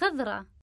خضرة.